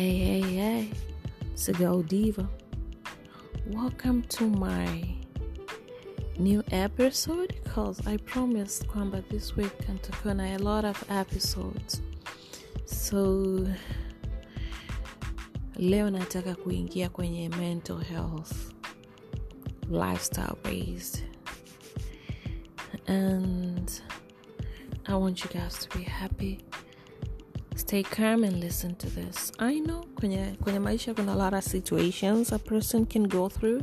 Hey, hey, hey, it's a girl diva. Welcome to my new episode because I promised kwamba this week nitakuwa na a lot of episodes. So leo nataka kuingia kwenye mental health, lifestyle based. And I want you guys to be happy. Stay calm and listen to this. I know kwenye, kwenye maisha kuna a lot of situations a person can go through.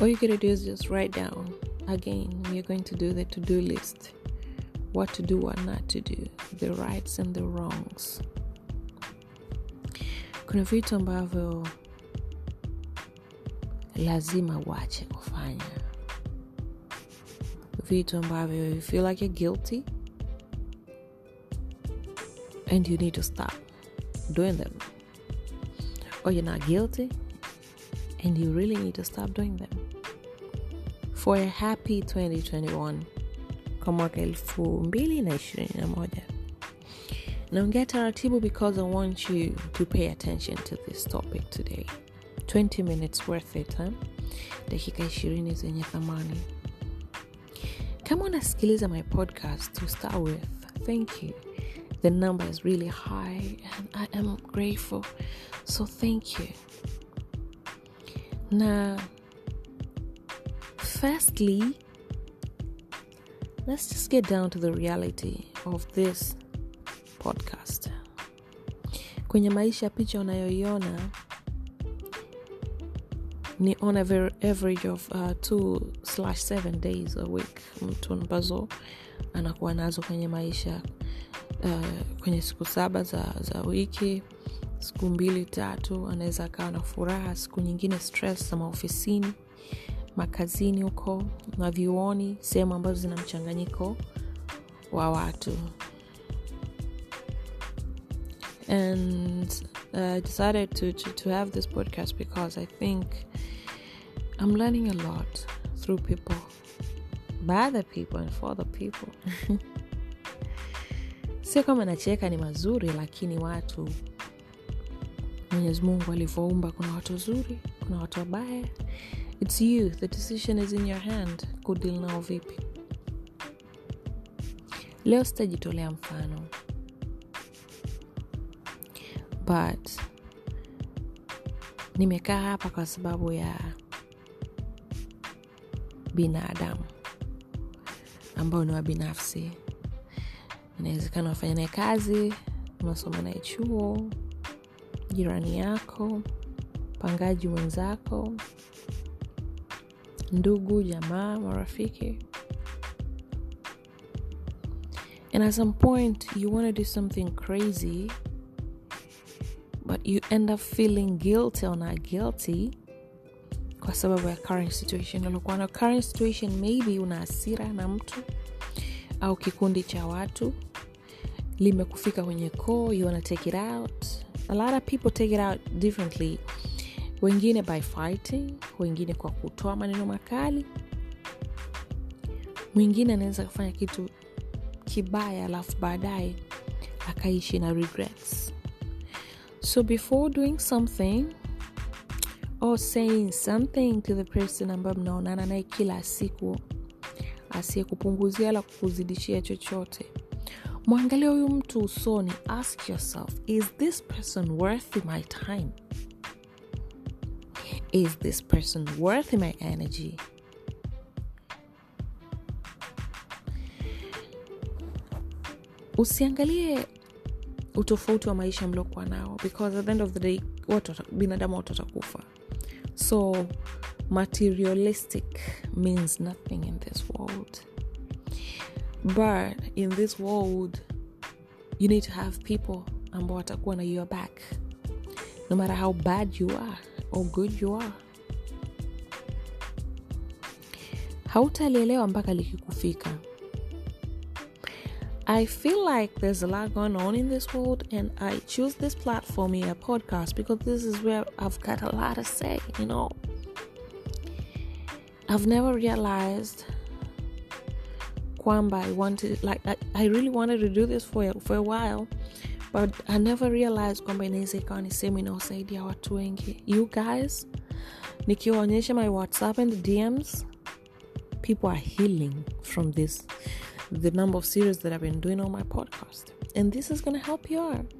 All you gotta do is just write down. Again, we're going to do the to do list. What to do, what not to do, the rights and the wrongs. Kuna vitu ambavyo lazima uache kufanya, vitu ambavyo you feel like you're guilty and you need to stop doing them. Or you're not guilty and you really need to stop doing them. For a happy 2021 kwa mwaka elfu mbili na ishirini na moja. Naongea taratibu because I want you to pay attention to this topic today. 20 minutes worth it, huh? Dakika ishirini zenye thamani. Kama unasikiliza my podcast to start with, thank you. The number is really high and I am grateful. So thank you. Now, firstly, let's just get down to the reality of this podcast. Kwenye maisha, picha unayoiona ni on average of uh, two slash seven days a week mtu ambazo anakuwa nazo kwenye maisha uh, kwenye siku saba za, za wiki siku mbili tatu anaweza akawa na furaha siku nyingine stress za maofisini makazini huko na vyuoni sehemu ambazo zina mchanganyiko wa watu. And uh, I decided to, to, to have this podcast because I think I'm learning a lot through people, by the people and for the people. Sio kama nacheka ni mazuri, lakini watu Mwenyezi Mungu alivyoumba, kuna watu wazuri, kuna watu wabaya. It's you, the decision is in your hand, kudil nao vipi. Leo sitajitolea mfano but nimekaa hapa kwa sababu ya binadamu ambao ni wa binafsi. Inawezekana wafanya naye kazi unasoma naye chuo jirani yako mwenzako ndugu jamaa marafiki. And at some point you want to do something crazy but you end up feeling guilty or not guilty kwa sababu ya current situation. Uliokuwa na current situation maybe una hasira na mtu au kikundi cha watu limekufika kwenye koo you wanna take it out. A lot of people take it out differently. Wengine by fighting wengine kwa kutoa maneno makali. Mwingine anaweza kufanya kitu kibaya alafu baadaye akaishi na regrets. So before doing something or saying something to the person ambayo mnaonana naye kila siku asiyekupunguzia la kukuzidishia chochote. Mwangalia huyu mtu usoni ask yourself is this person worth my time? Is this person worth my energy? Usiangalie utofauti wa maisha mliokuwa nao because at the end of the day binadamu watu watakufa so materialistic means nothing in this world. But in this world you need to have people ambao watakuwa na your back. No matter how bad you are or good you are. Hautalielewa mpaka likikufika I feel like there's a lot going on in this world, and I choose this platform here, podcast, because this is where I've got a lot to say. You know, I've never realized kwamba I wanted, like, I, I really wanted to do this for a, for a while, but i never realized kwamba inaweza ikawa ni sehemu inaosaidia watu wengi you guys nikiwaonyesha my whatsapp and the dms people are healing from this the number of series that i've been doing on my podcast. And this is going help you out.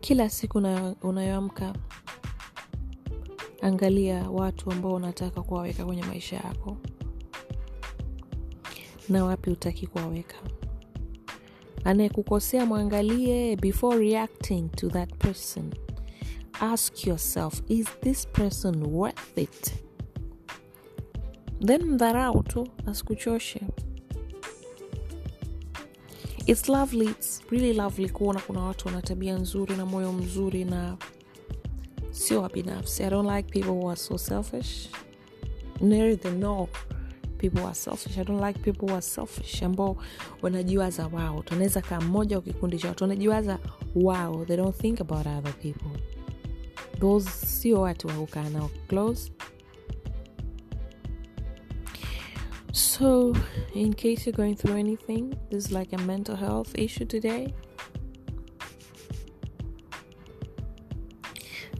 Kila siku unayoamka angalia watu ambao unataka kuwaweka kwenye maisha yako. Na wapi utaki kuwaweka. Anayekukosea mwangalie before reacting to that person. Ask yourself is this person worth it then mdharau tu asikuchoshe it's lovely it's really lovely kuona kuna watu wana tabia nzuri na moyo mzuri na sio wa binafsi. I don't like people who are so selfish. Neither no people are selfish. I don't like people who are selfish ambao wanajiwaza wao. Tunaweza kaa mmoja wa kikundi cha watu wanajiwaza wao. They don't think about other people. Those sio watu wa nao close So, in case you're going through anything, this is like a mental health issue today.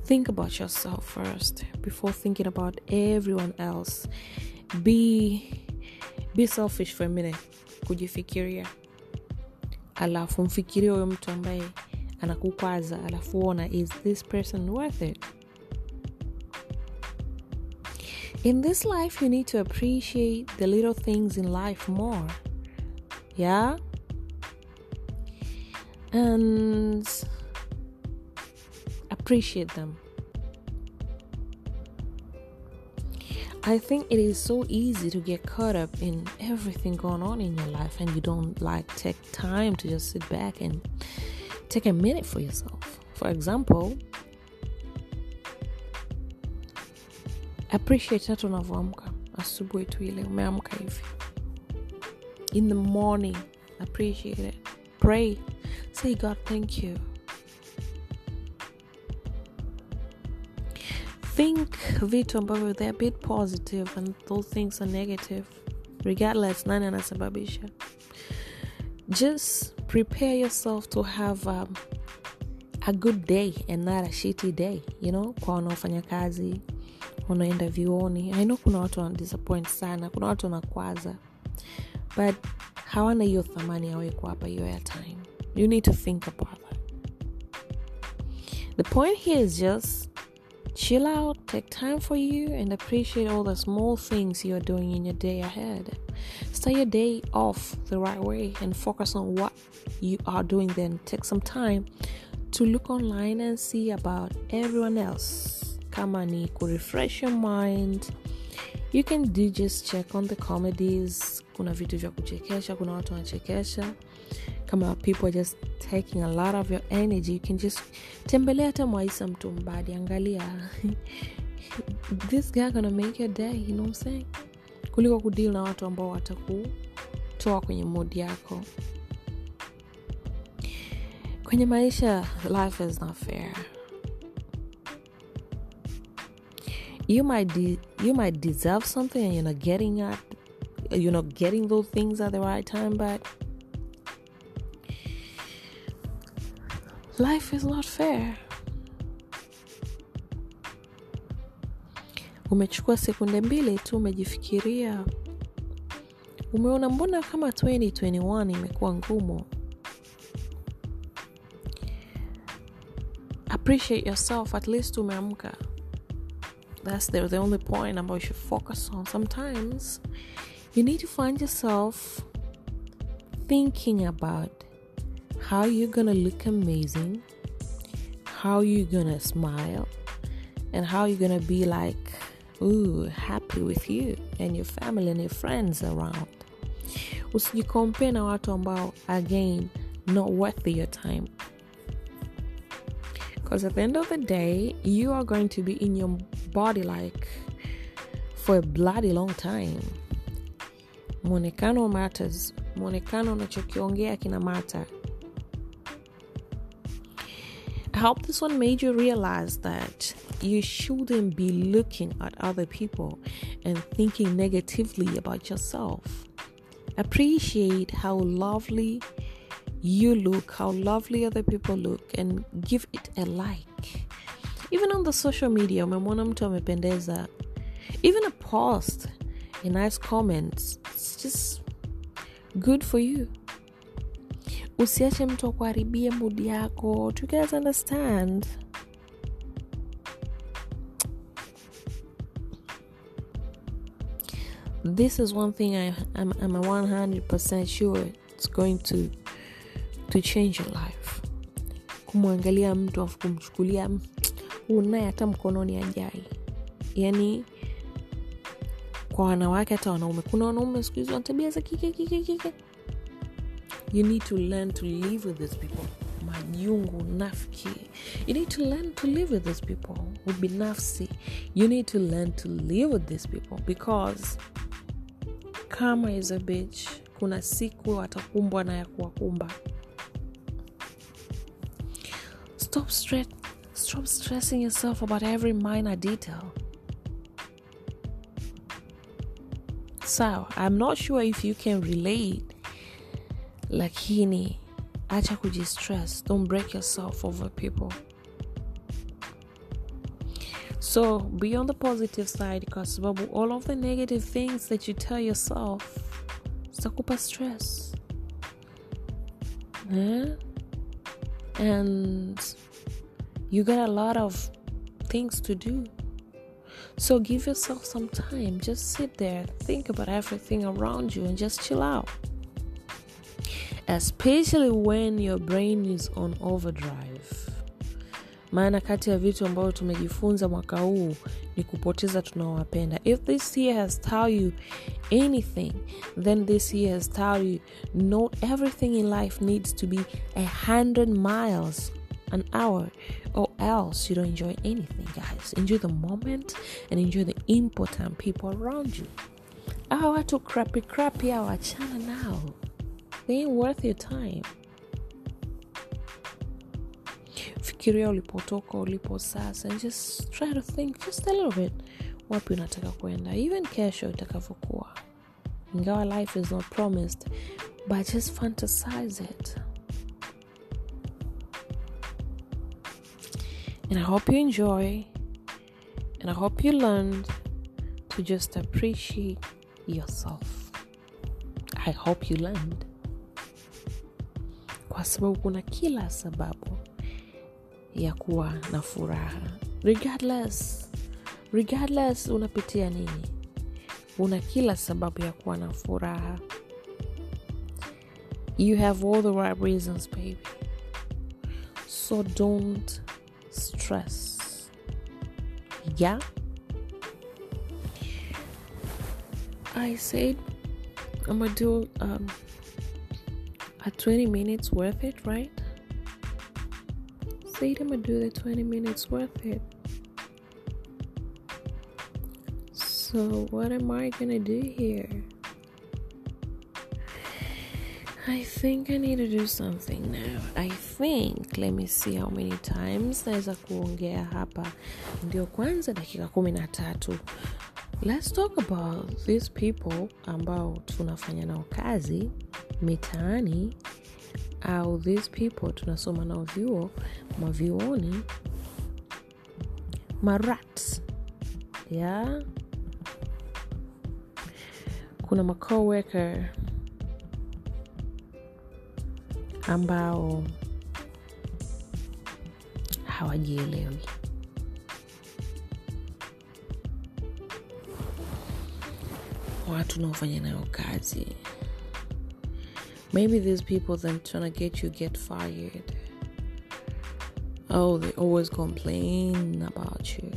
Think about yourself first before thinking about everyone else. Be be selfish for a minute. Kujifikiria. Alafu mfikirie huyo mtu ambaye anakukwaza, alafu ona is this person worth it? In this life, you need to appreciate the little things in life more. Yeah? And appreciate them. I think it is so easy to get caught up in everything going on in your life and you don't like take time to just sit back and take a minute for yourself. For example, appreciate hata unavyoamka. Asubuhi tu ile umeamka hivi. In the morning appreciate it. Pray. Say god thank you. Think vitu ambavyo they are bit positive and those things are negative. Regardless nani anasababisha? Just prepare yourself to have um, a good day and not a shitty day you know kwa wanaofanya kazi wanaenda vyuoni. I know kuna watu wanadisappoint sana kuna watu wanakwaza but hawana hiyo thamani yawe kuwapa hiyo ya time. You need to think about that. The point here is just chill out take time for you and appreciate all the small things you're doing in your day ahead. Start your day off the right way and focus on what you are doing then. Take some time to look online and see about everyone else kama ni kurefresh your mind. You can do just check on the comedies. Kuna vitu vya kuchekesha kuna watu wanachekesha. Kama people are just taking a lot of your energy you can just tembelea hata mwaisa mtu mbadi angalia. This guy gonna make your day you know saying? Kuliko kudeal na watu ambao watakutoa kwenye mood yako. Kwenye maisha life is not fair you might de- you might deserve something and you're not getting it you're not getting those things at the right time but life is not fair. Umechukua sekunde mbili tu umejifikiria. Umeona mbona kama 2021 imekuwa ngumu? Appreciate yourself at least umeamka that's the, the only point ambayo you should focus on. Sometimes you need to find yourself thinking about how you're gonna look amazing how you're gonna smile and how you're gonna be like ooh happy with you and your family and your friends around. Usijikompare na watu ambao again not worth your time because at the end of the day you are going to be in your body like for a bloody long time. Mwonekano matters. Mwonekano unachokiongea kina matter. I hope this one made you realize that you shouldn't be looking at other people and thinking negatively about yourself. appreciate how lovely you look, how lovely other people look, and give it a like. Even on the social media, even a post, a nice comment, it's just good for you. Usiache mtu akuharibie mood yako. Do you guys understand? This is one thing I, I'm, I'm 100% sure it's going to to change your life. Kumwangalia mtu afu kumchukulia unaye hata mkononi ajai, yani kwa wanawake hata wanaume. Kuna wanaume siku hizi tabia za kike kike kike. You need to learn to live with these people. Majungu, nafiki. You need to learn to live with these people. Ubinafsi. You need to learn to live with these people because kama is a bitch, kuna siku watakumbwa na ya kuwakumba. Stop stress. Stop stressing yourself about every minor detail. So, I'm not sure if you can relate, lakini acha kujistress. Don't break yourself over people. So, be on the positive side because all of the negative things that you tell yourself zitakupa stress. Yeah? And you got a lot of things to do. So give yourself some time. Just sit there, think about everything around you, and just chill out. Especially when your brain is on overdrive. Maana kati ya vitu ambavyo tumejifunza mwaka huu ni kupoteza tunaowapenda. If this year has taught you anything, then this year has taught you not everything in life needs to be a hundred miles an hour or else you don't enjoy anything guys. Enjoy the moment and enjoy the important people around you. Oh, awa watu crappy crappy awa achana nao they ain't worth your time. Fikiria ulipotoka ulipo sasa and just try to think just a little bit wapi unataka kwenda even kesho itakavyokuwa. Ingawa life is not promised but just fantasize it And I hope you enjoy. And I hope you learned to just appreciate yourself. I hope you learned. Kwa sababu kuna kila sababu ya kuwa na furaha. Regardless, regardless unapitia nini. Una kila sababu ya kuwa na furaha. You have all the right reasons, baby. So don't stress. Yeah? I said I'm gonna do um, a 20 minutes worth it, right? Said I'm gonna do the 20 minutes worth it. So, what am I gonna do here? I think I need to do something now. I think, let me see how many times naweza kuongea hapa. Ndio kwanza dakika kumi na tatu. Let's talk about these people ambao tunafanya nao kazi mitaani au these people tunasoma nao vyuo mavyuoni marat yeah? kuna macoworker ambao hawajielewi. Watu unaofanya nayo kazi. Maybe these people then trying to get you get fired. Oh they always complain about you.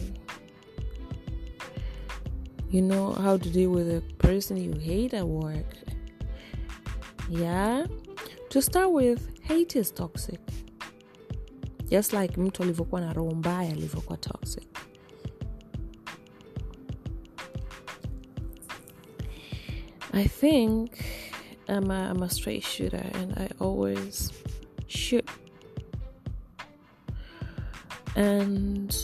You know how to deal with a person you hate at work? Yeah to start with hate is toxic. Just like mtu alivyokuwa na roho mbaya alivyokuwa toxic. I think I'm a, I'm a straight shooter and i always shoot. And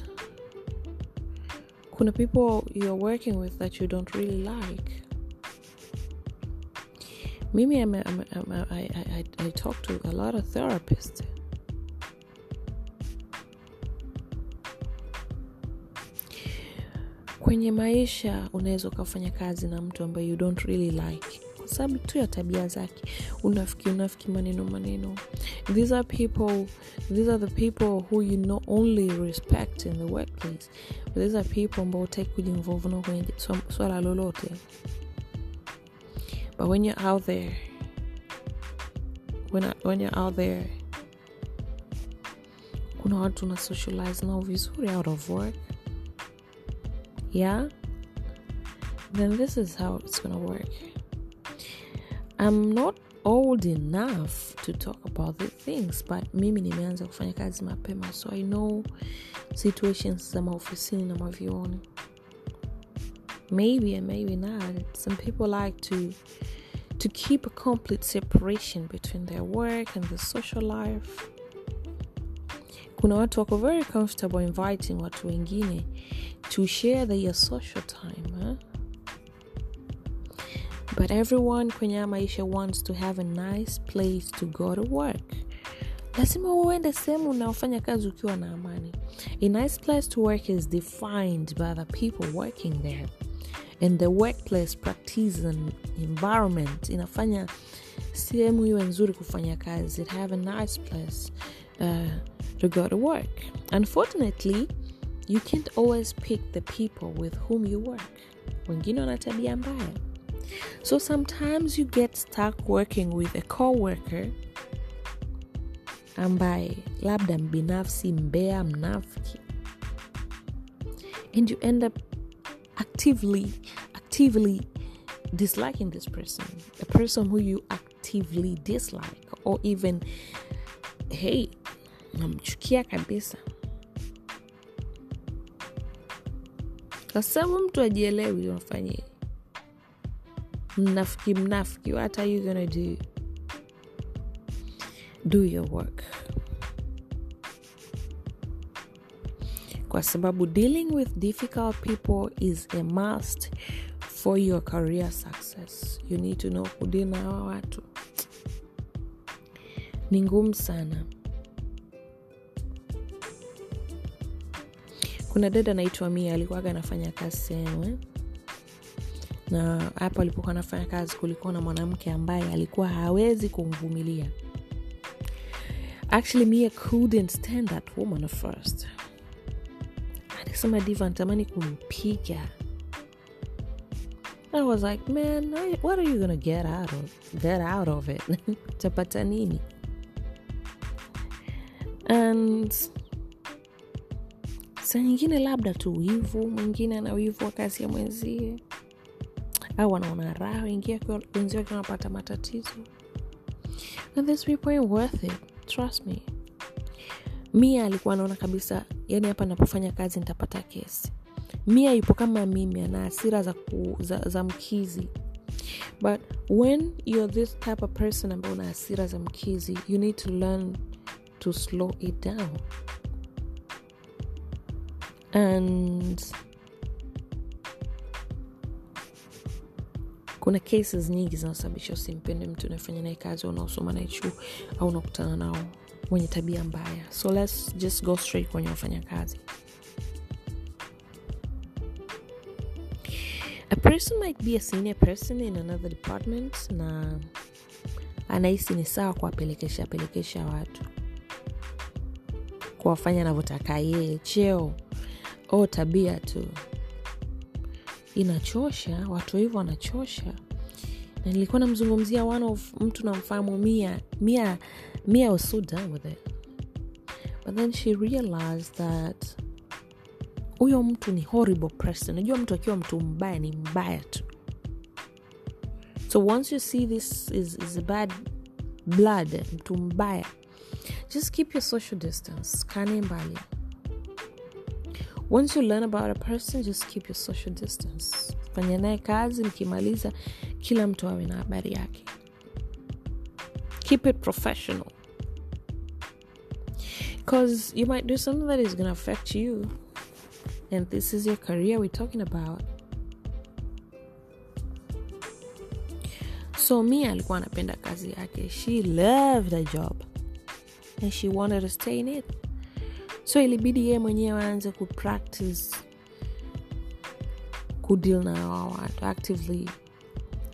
kuna people you're working with that you don't really like mimi I'm I'm I'm a, I, I, I talk to a lot of therapists. Kwenye maisha unaweza ukafanya kazi na mtu ambaye you don't really like. Kwa sababu tu ya tabia zake. Unafiki unafiki maneno maneno. These are people these are the people who you not only respect in the workplace but these are people ambao utaki kujinvolve nao kwenye swala lolote but when you're out there when, when you're out there kuna watu una socialize nao vizuri out of work. Yeah? Then this is how it's gonna work. I'm not old enough to talk about the things but mimi nimeanza kufanya kazi mapema so i know situations za maofisini na mavyoni maybe and maybe not. Some people like to to keep a complete separation between their work and the social life. Kuna watu wako very comfortable inviting watu wengine to share their social time huh? but everyone kwenye maisha wants to have a nice place to go to work. Lazima uende sehemu unaofanya kazi ukiwa na amani. A nice place to work is defined by the people working there and the workplace practice and environment. Inafanya sehemu iwe nzuri kufanya kazi. Have a nice place uh, to go to work. Unfortunately you can't always pick the people with whom you work. Wengine wana mbaya. So sometimes you get stuck working with a co-worker ambaye labda mbinafsi mbea mnafiki. And you end up actively actively disliking this person. A person who you actively dislike or even hey namchukia kabisa. Kwa mtu ajielewi unafanyie. Mnafiki mnafiki what are you gonna do? Do your work kwa sababu dealing with difficult people is a must for your career success. You need to know kudili na hawa watu. Ni ngumu sana. Kuna dada anaitwa mia alikuwaga anafanya kazi sehemu eh? na hapo alipokuwa anafanya kazi kulikuwa na mwanamke ambaye alikuwa hawezi kumvumilia. Actually mia couldn't stand that woman first alisema diva natamani kumpiga I was like, man, what are you gonna get out of get out of it? Tapata nini? And saa nyingine labda tu wivu, mwingine ana wivu wa kazi ya mwenzie, au anaona raha wengie wenzie wakiwa wanapata matatizo. And these people ain't worth it, trust me. Mia alikuwa anaona kabisa, yani hapa napofanya kazi nitapata kesi. Mia yupo kama mimi ana hasira za, za, za mkizi. But when you're this type of person ambao una hasira za mkizi you need to learn to slow it down. And kuna cases nyingi zinazosababisha usimpende mtu unafanya naye kazi unaosoma naye chuo au unakutana nao wenye tabia mbaya. So let's just go straight kwenye wafanyakazi. A person might be a senior person in another department na anahisi ni sawa kuwapelekesha pelekesha watu. Kuwafanya anavyotaka yeye cheo. O tabia tu. Inachosha watu hivyo wanachosha. Na nilikuwa namzungumzia one of mtu namfahamu mia mia mia was so done with it. But then she realized that huyo mtu ni horrible person. Najua mtu akiwa mtu mbaya ni mbaya tu. So once you see this is, is bad blood mtu mbaya just keep your social distance. Kane mbali. Once you learn about a person just keep your social distance. Fanya naye kazi mkimaliza kila mtu awe na habari yake. Keep it professional because you might do something that is going to affect you. And this is your career we're talking about. So mia alikuwa anapenda kazi yake she loved her job. And she wanted to stay in it. So ilibidi yeye mwenyewe aanze kupractice kudeal na hawa watu actively.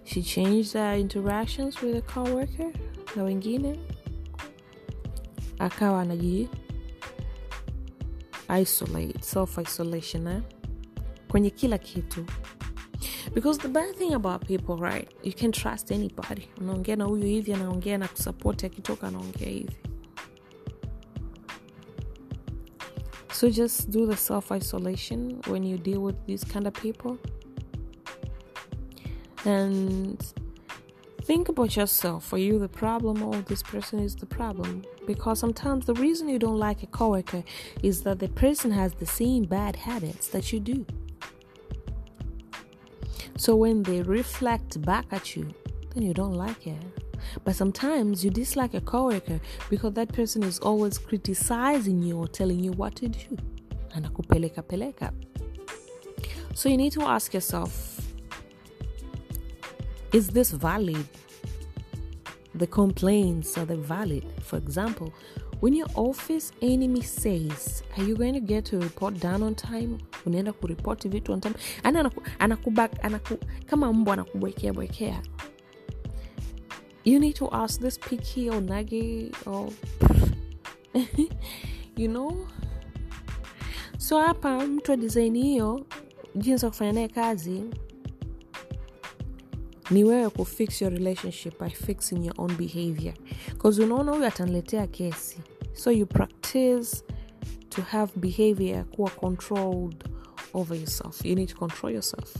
She changed her interactions with a coworker na wengine. Akawa anaji isolate self isolation eh? kwenye kila kitu. Because the bad thing about people right you can trust anybody. Unaongea na huyu hivi anaongea na kusapoti akitoka anaongea hivi. So just do the self isolation when you deal with these kind of people. And think about yourself. Are you the problem or this person is the problem? Because sometimes the reason you don't like a coworker is that the person has the same bad habits that you do. So when they reflect back at you then you don't like it. But sometimes you dislike a coworker because that person is always criticizing you or telling you what to do. Anakupeleka peleka so you need to ask yourself is this valid? The complaints are they valid? For example when your office enemy says are you going to get to report done on time? Unaenda kuripoti vitu on time. Yani anaku, anaku, kama mbwa anakubwekea bwekea. You need to ask this picky or nagi or you know? So hapa mtu wa design hiyo jinsi ya kufanya naye kazi ni wewe kufix your relationship by fixing your own behavior. Bcause unaona huyu ataniletea kesi. So you practice to have behavior kuwa controlled over yourself. You need to control yourself.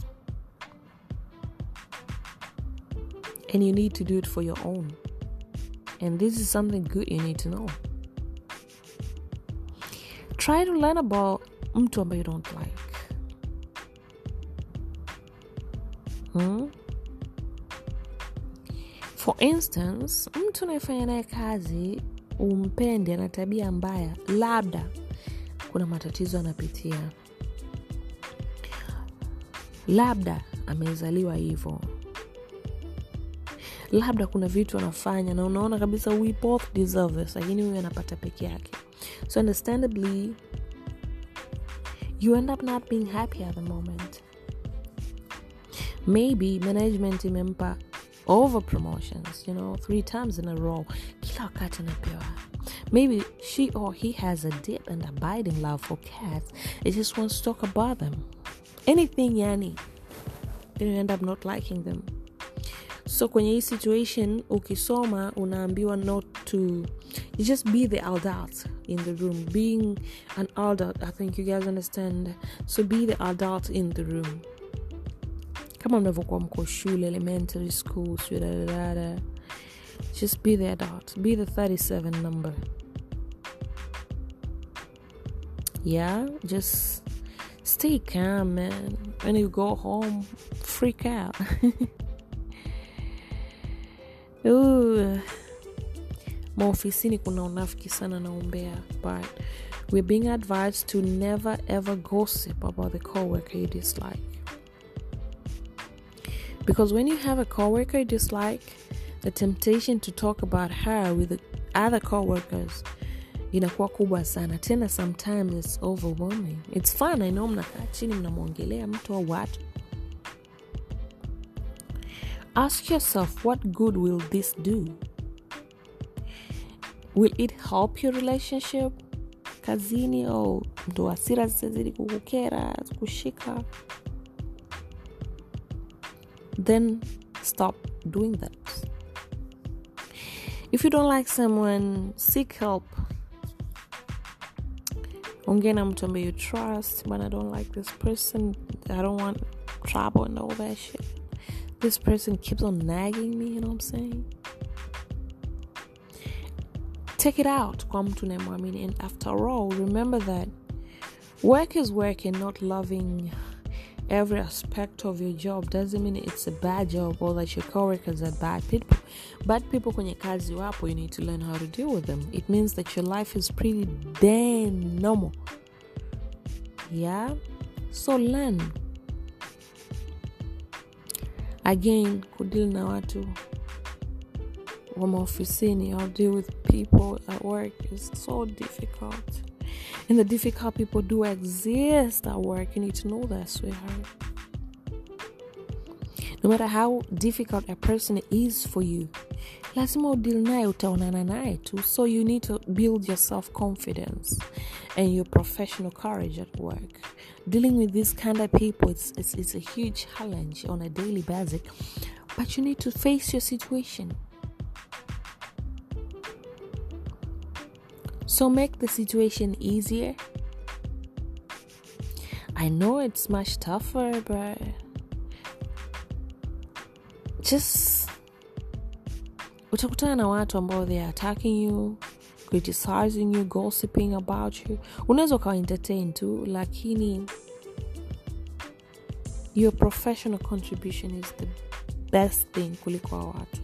And you need to do it for your own. And this is something good you need to know. Try to learn about mtu you don't like. Hmm? For instance mtu unayefanya naye kazi umpende ana tabia mbaya labda kuna matatizo anapitia. Labda amezaliwa hivyo. Labda kuna vitu anafanya na unaona kabisa we both deserve this lakini huyu anapata peke yake. So understandably you end up not being happy at the moment. Maybe management imempa over promotions you know three times in a row. Kila wakati anapewa maybe she or he has a deep and abiding love for cats. It just wants to talk about them. Anything yani. Then you end up not liking them. So kwenye hii situation ukisoma unaambiwa not to. You just be the adult in the room. Being an adult i think you guys understand. So be the adult in the room kama mnavyokuwa mko shule elementary school sudadada just be the adult. Be the 37 number. Yeah just stay calm man. When you go home freak out. Ooh. maofisini kuna unafiki sana na umbea but we're being advised to never ever gossip about the coworker you dislike because when you have a coworker you dislike the temptation to talk about her with the other coworkers inakuwa kubwa sana. Tena sometimes it's overwhelming. It's fun i know mnakaa chini mnamwongelea mtu au watu ask yourself what good will this do? Will it help your relationship? Kazini au ndo hasira zitazidi kukukera kushika then stop doing that. If you don't like someone seek help. Ongea na mtu ambaye you trust but i don't like this person. I don't want trouble and all that shit. This person keeps on nagging me you know what i'm saying? Take it out kwa mtu unayemwamini. And after all remember that work is work and not loving every aspect of your job. Doesn't mean it's a bad job or that your coworkers are bad people. Bad people kwenye kazi wapo you up you need to learn how to deal with them. It means that your life is pretty damn normal. Yeah? So learn. Again kudeal na watu wa maofisini or deal with people at work is so difficult and the difficult people do exist at work. You need to know that sweetheart. No matter how difficult a person is for you lazima udil naye utaonana naye tu so you need to build your self confidence and your professional courage at work. Dealing with these kind of people it's, it's, it's a huge challenge on a daily basis but you need to face your situation so make the situation easier. I know it's much tougher but just utakutana na watu ambao they are attacking you criticizing you gossiping about you. Unaweza ukawa entertain tu lakini your professional contribution is the best thing kuliko wa watu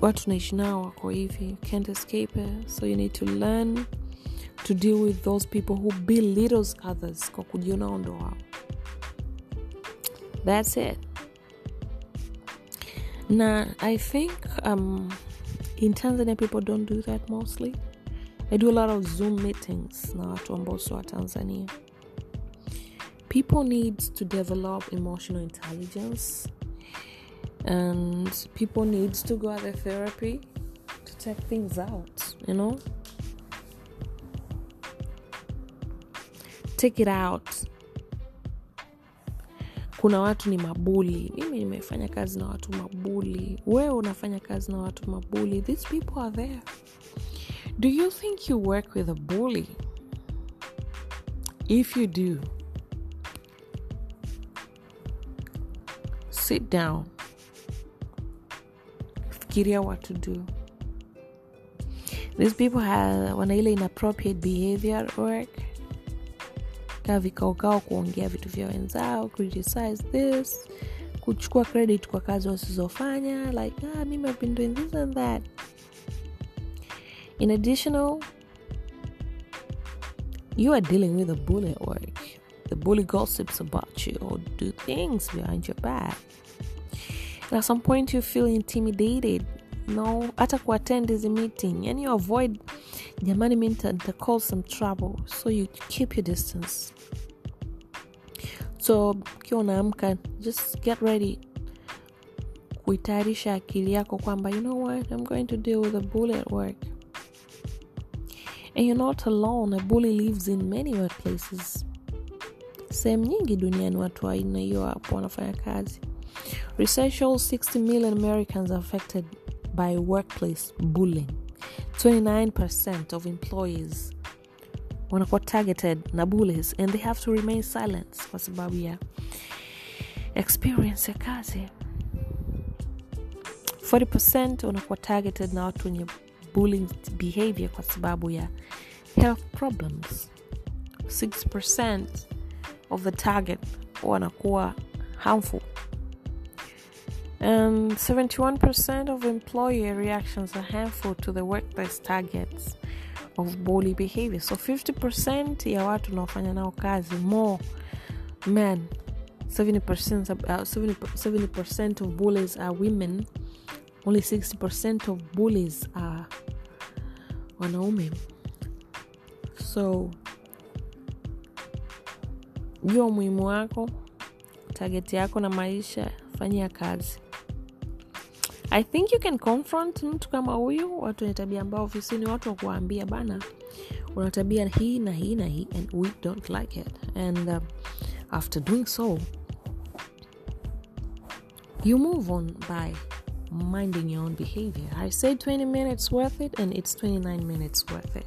watu naishi nao wako hivi can't escape it so you need to learn to deal with those people who belittles others kwa kujiona that's it Nah, I think um, in Tanzania people don't do that mostly. I do a lot of Zoom meetings na watu ambao Tanzania. People need to develop emotional intelligence and people need to go to therapy to take things out, you know? Take it out. Kuna watu ni mabuli. Mimi nimefanya kazi na watu mabuli. Wewe unafanya kazi na watu mabuli. These people are there. Do you think you work with a bully? If you do sit down fikiria what to do. These people have wana ile inappropriate behavior work. Kaa vikaokao kuongea vitu vya wenzao criticize this kuchukua credit kwa kazi wasizofanya like ah, mimi I've been doing this and that. In additional you are dealing with a bully at work. The bully gossips about you or do things behind your back at some point you feel intimidated no hata kuattend hizi meeting and you avoid jamani mi nita cause some trouble so you keep your distance. So ukiwa unaamka just get ready kuitayarisha akili yako kwamba you know what i'm going to deal with a bully at work. And you're not alone a bully lives in many workplaces. Sehemu nyingi duniani watu wa aina hiyo hapo wanafanya kazi research shows 60 million americans are affected by workplace bullying. 29% of employees wanakuwa targeted na bullies and they have to remain silent kwa sababu ya experience ya kazi. 40% wanakuwa targeted na watu wenye bullying behavior kwa sababu ya health problems. 6% of the target wanakuwa harmful and 71% of employee reactions are harmful to the workplace targets of bully behavior. So 50% ya watu unaofanya nao kazi more men. 70%, uh, 70, 70% of bullies are women. Only 60% of bullies are wanaume. So jua umuhimu wako tageti yako na maisha fanyia kazi i think you can confront mtu kama huyu watu wenye tabia ambao ofisini watu wakuwaambia bana una tabia hii na hii na hii and we don't like it. And uh, after doing so you move on by minding your own behavior. I say 20 minutes worth it and it's 29 minutes worth it.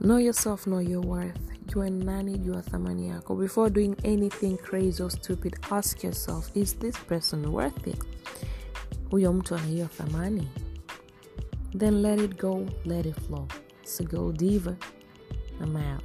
Know yourself know your worth jua nani jua thamani yako? Before doing anything crazy or stupid ask yourself is this person worth it? Huyo mtu ana hiyo thamani? Then let it go let it flow. So go diva. I'm out